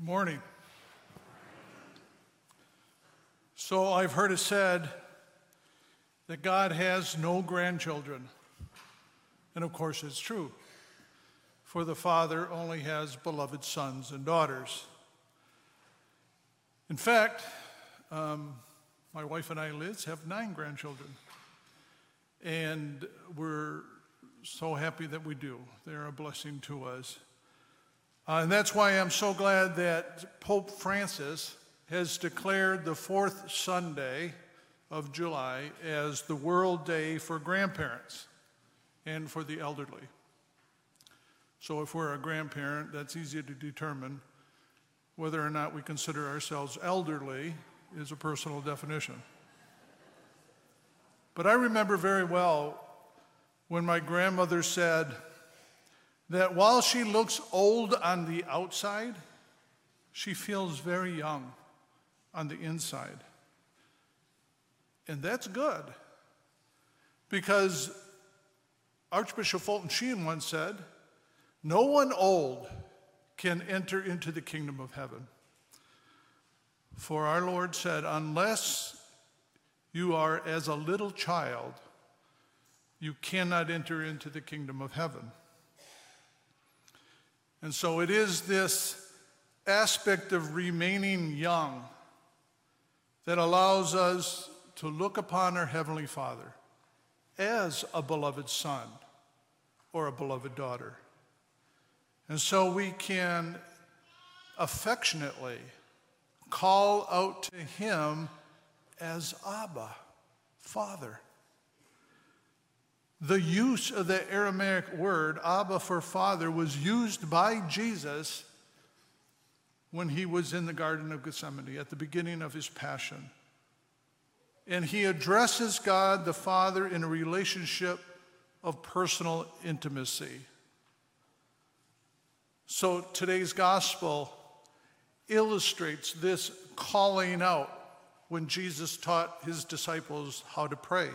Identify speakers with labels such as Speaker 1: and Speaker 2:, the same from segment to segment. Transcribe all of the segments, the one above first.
Speaker 1: Good morning. So I've heard it said that God has no grandchildren. And of course, it's true. For the Father only has beloved sons and daughters. In fact, um, my wife and I, Liz, have nine grandchildren. And we're so happy that we do. They're a blessing to us. Uh, and that's why I'm so glad that Pope Francis has declared the fourth Sunday of July as the World Day for Grandparents and for the elderly. So, if we're a grandparent, that's easy to determine. Whether or not we consider ourselves elderly is a personal definition. But I remember very well when my grandmother said, that while she looks old on the outside, she feels very young on the inside. And that's good because Archbishop Fulton Sheen once said, No one old can enter into the kingdom of heaven. For our Lord said, Unless you are as a little child, you cannot enter into the kingdom of heaven. And so it is this aspect of remaining young that allows us to look upon our Heavenly Father as a beloved son or a beloved daughter. And so we can affectionately call out to Him as Abba, Father. The use of the Aramaic word, Abba for father, was used by Jesus when he was in the Garden of Gethsemane at the beginning of his passion. And he addresses God the Father in a relationship of personal intimacy. So today's gospel illustrates this calling out when Jesus taught his disciples how to pray.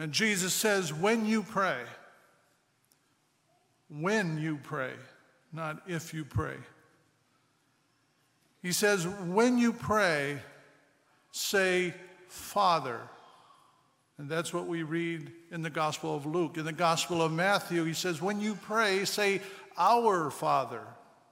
Speaker 1: And Jesus says, when you pray, when you pray, not if you pray. He says, when you pray, say, Father. And that's what we read in the Gospel of Luke. In the Gospel of Matthew, he says, when you pray, say, Our Father.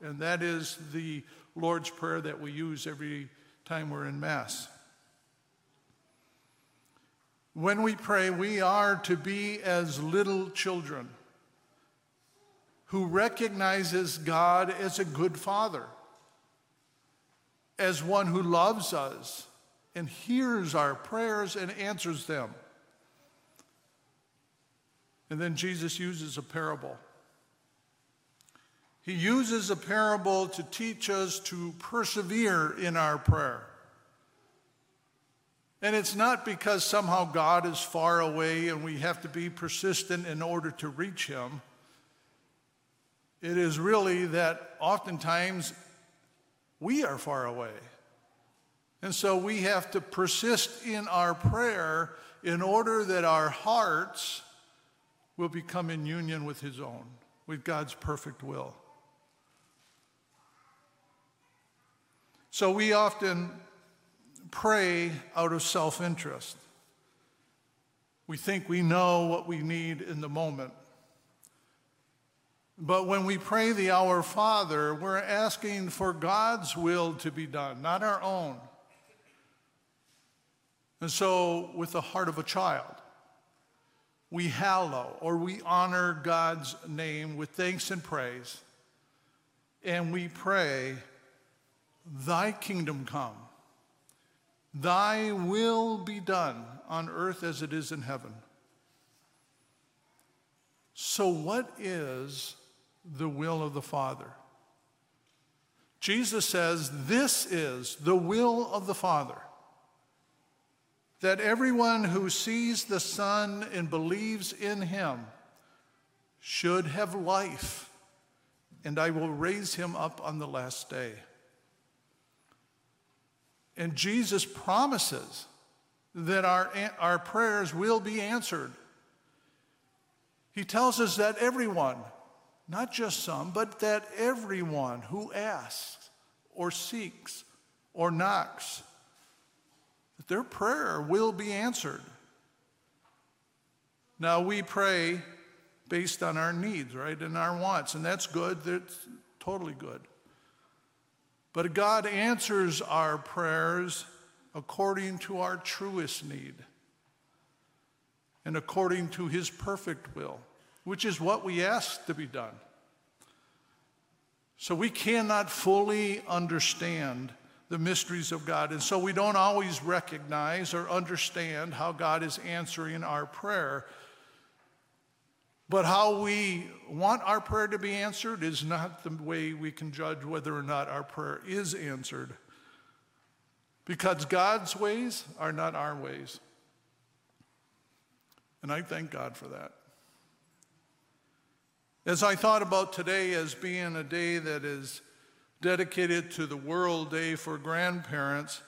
Speaker 1: And that is the Lord's Prayer that we use every time we're in Mass. When we pray, we are to be as little children who recognizes God as a good father, as one who loves us and hears our prayers and answers them. And then Jesus uses a parable. He uses a parable to teach us to persevere in our prayer. And it's not because somehow God is far away and we have to be persistent in order to reach Him. It is really that oftentimes we are far away. And so we have to persist in our prayer in order that our hearts will become in union with His own, with God's perfect will. So we often pray out of self interest. We think we know what we need in the moment. But when we pray the Our Father, we're asking for God's will to be done, not our own. And so, with the heart of a child, we hallow or we honor God's name with thanks and praise. And we pray, Thy kingdom come. Thy will be done on earth as it is in heaven. So, what is the will of the Father? Jesus says, This is the will of the Father that everyone who sees the Son and believes in him should have life, and I will raise him up on the last day. And Jesus promises that our, our prayers will be answered. He tells us that everyone not just some, but that everyone who asks or seeks or knocks, that their prayer will be answered. Now, we pray based on our needs, right, and our wants, and that's good. That's totally good. But God answers our prayers according to our truest need and according to his perfect will, which is what we ask to be done. So we cannot fully understand the mysteries of God, and so we don't always recognize or understand how God is answering our prayer. But how we want our prayer to be answered is not the way we can judge whether or not our prayer is answered. Because God's ways are not our ways. And I thank God for that. As I thought about today as being a day that is dedicated to the World Day for Grandparents,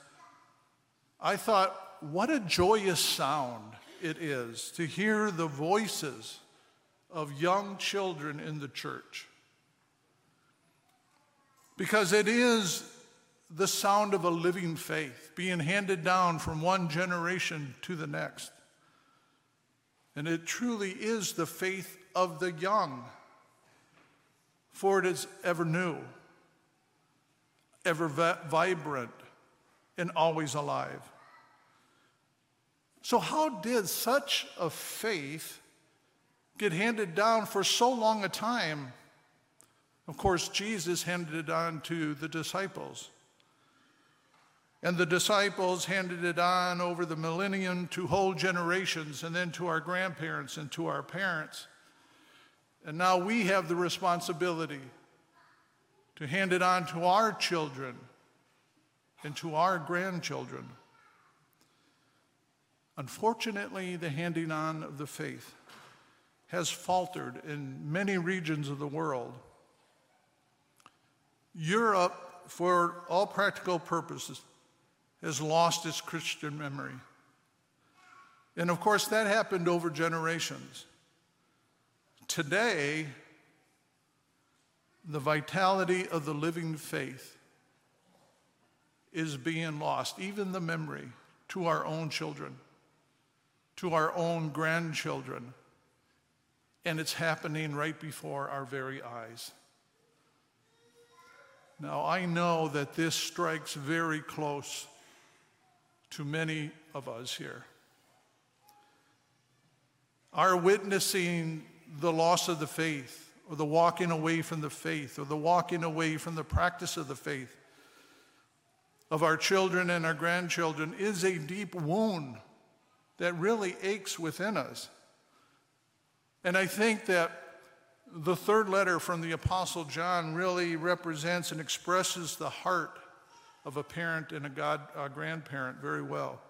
Speaker 1: I thought, what a joyous sound it is to hear the voices of young children in the church. Because it is the sound of a living faith being handed down from one generation to the next. And it truly is the faith of the young, for it is ever new, ever vibrant, and always alive. So, how did such a faith get handed down for so long a time. Of course, Jesus handed it on to the disciples. And the disciples handed it on over the millennium to whole generations, and then to our grandparents and to our parents. And now we have the responsibility to hand it on to our children and to our grandchildren. Unfortunately, the handing on of the faith has faltered in many regions of the world. Europe, for all practical purposes, has lost its Christian memory. And of course, that happened over generations. Today, the vitality of the living faith is being lost, even the memory, to our own children, to our own grandchildren and it's happening right before our very eyes. Now, I know that this strikes very close to many of us here. Our witnessing the loss of the faith, or the walking away from the faith, or the walking away from the practice of the faith of our children and our grandchildren is a deep wound that really aches within us. And I think that the third letter from the Apostle John really represents and expresses the heart of a parent and a, God, a grandparent very well.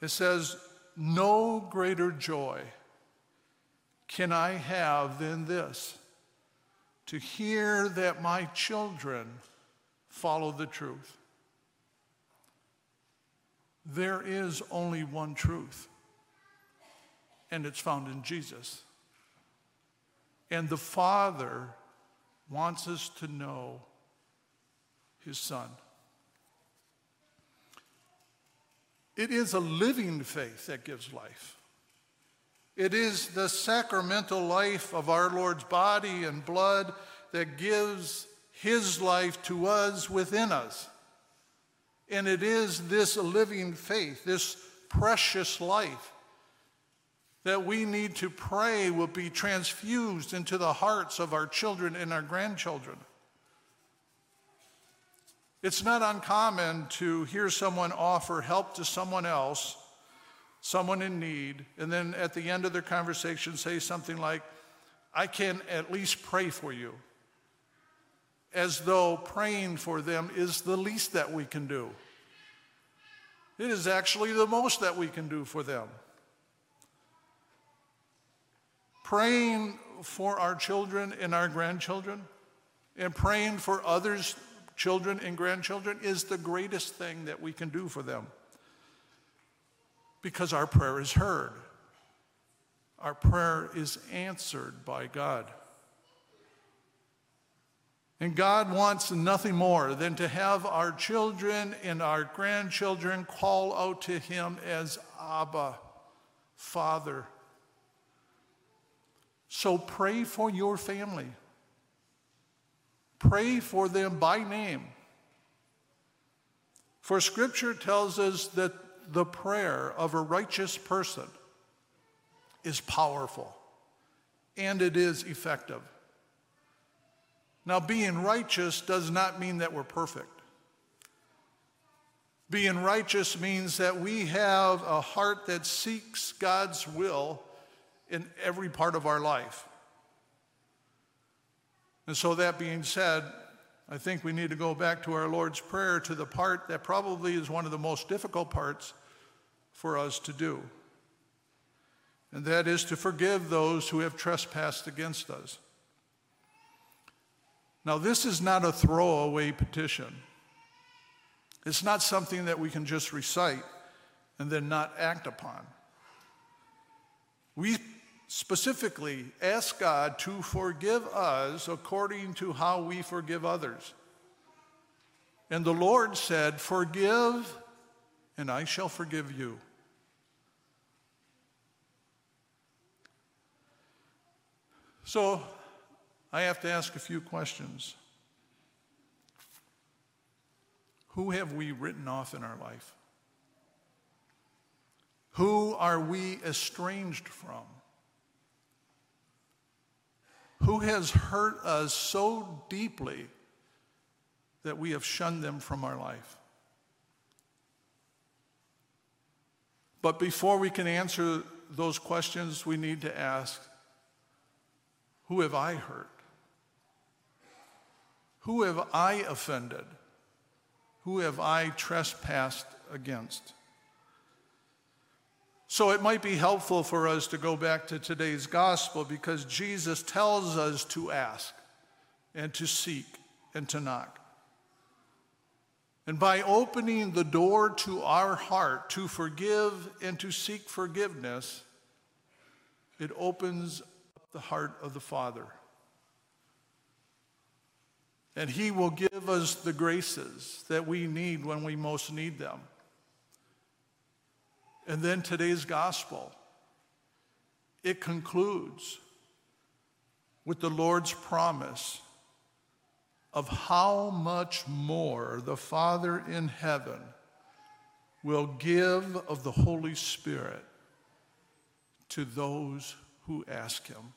Speaker 1: It says, No greater joy can I have than this to hear that my children follow the truth. There is only one truth and it's found in Jesus. And the Father wants us to know His Son. It is a living faith that gives life. It is the sacramental life of our Lord's body and blood that gives His life to us within us. And it is this living faith, this precious life, that we need to pray will be transfused into the hearts of our children and our grandchildren. It's not uncommon to hear someone offer help to someone else, someone in need, and then at the end of their conversation say something like, I can at least pray for you, as though praying for them is the least that we can do. It is actually the most that we can do for them praying for our children and our grandchildren and praying for others' children and grandchildren is the greatest thing that we can do for them because our prayer is heard. Our prayer is answered by God. And God wants nothing more than to have our children and our grandchildren call out to Him as Abba, Father. So pray for your family. Pray for them by name. For Scripture tells us that the prayer of a righteous person is powerful and it is effective. Now, being righteous does not mean that we're perfect. Being righteous means that we have a heart that seeks God's will in every part of our life. And so, that being said, I think we need to go back to our Lord's Prayer to the part that probably is one of the most difficult parts for us to do. And that is to forgive those who have trespassed against us. Now, this is not a throwaway petition. It's not something that we can just recite and then not act upon. We specifically ask God to forgive us according to how we forgive others. And the Lord said, Forgive, and I shall forgive you. So I have to ask a few questions. Who have we written off in our life? Who are we estranged from? Who has hurt us so deeply that we have shunned them from our life? But before we can answer those questions, we need to ask who have I hurt? Who have I offended? Who have I trespassed against? So it might be helpful for us to go back to today's gospel because Jesus tells us to ask and to seek and to knock. And by opening the door to our heart to forgive and to seek forgiveness, it opens up the heart of the Father. And He will give us the graces that we need when we most need them. And then today's gospel, it concludes with the Lord's promise of how much more the Father in heaven will give of the Holy Spirit to those who ask Him.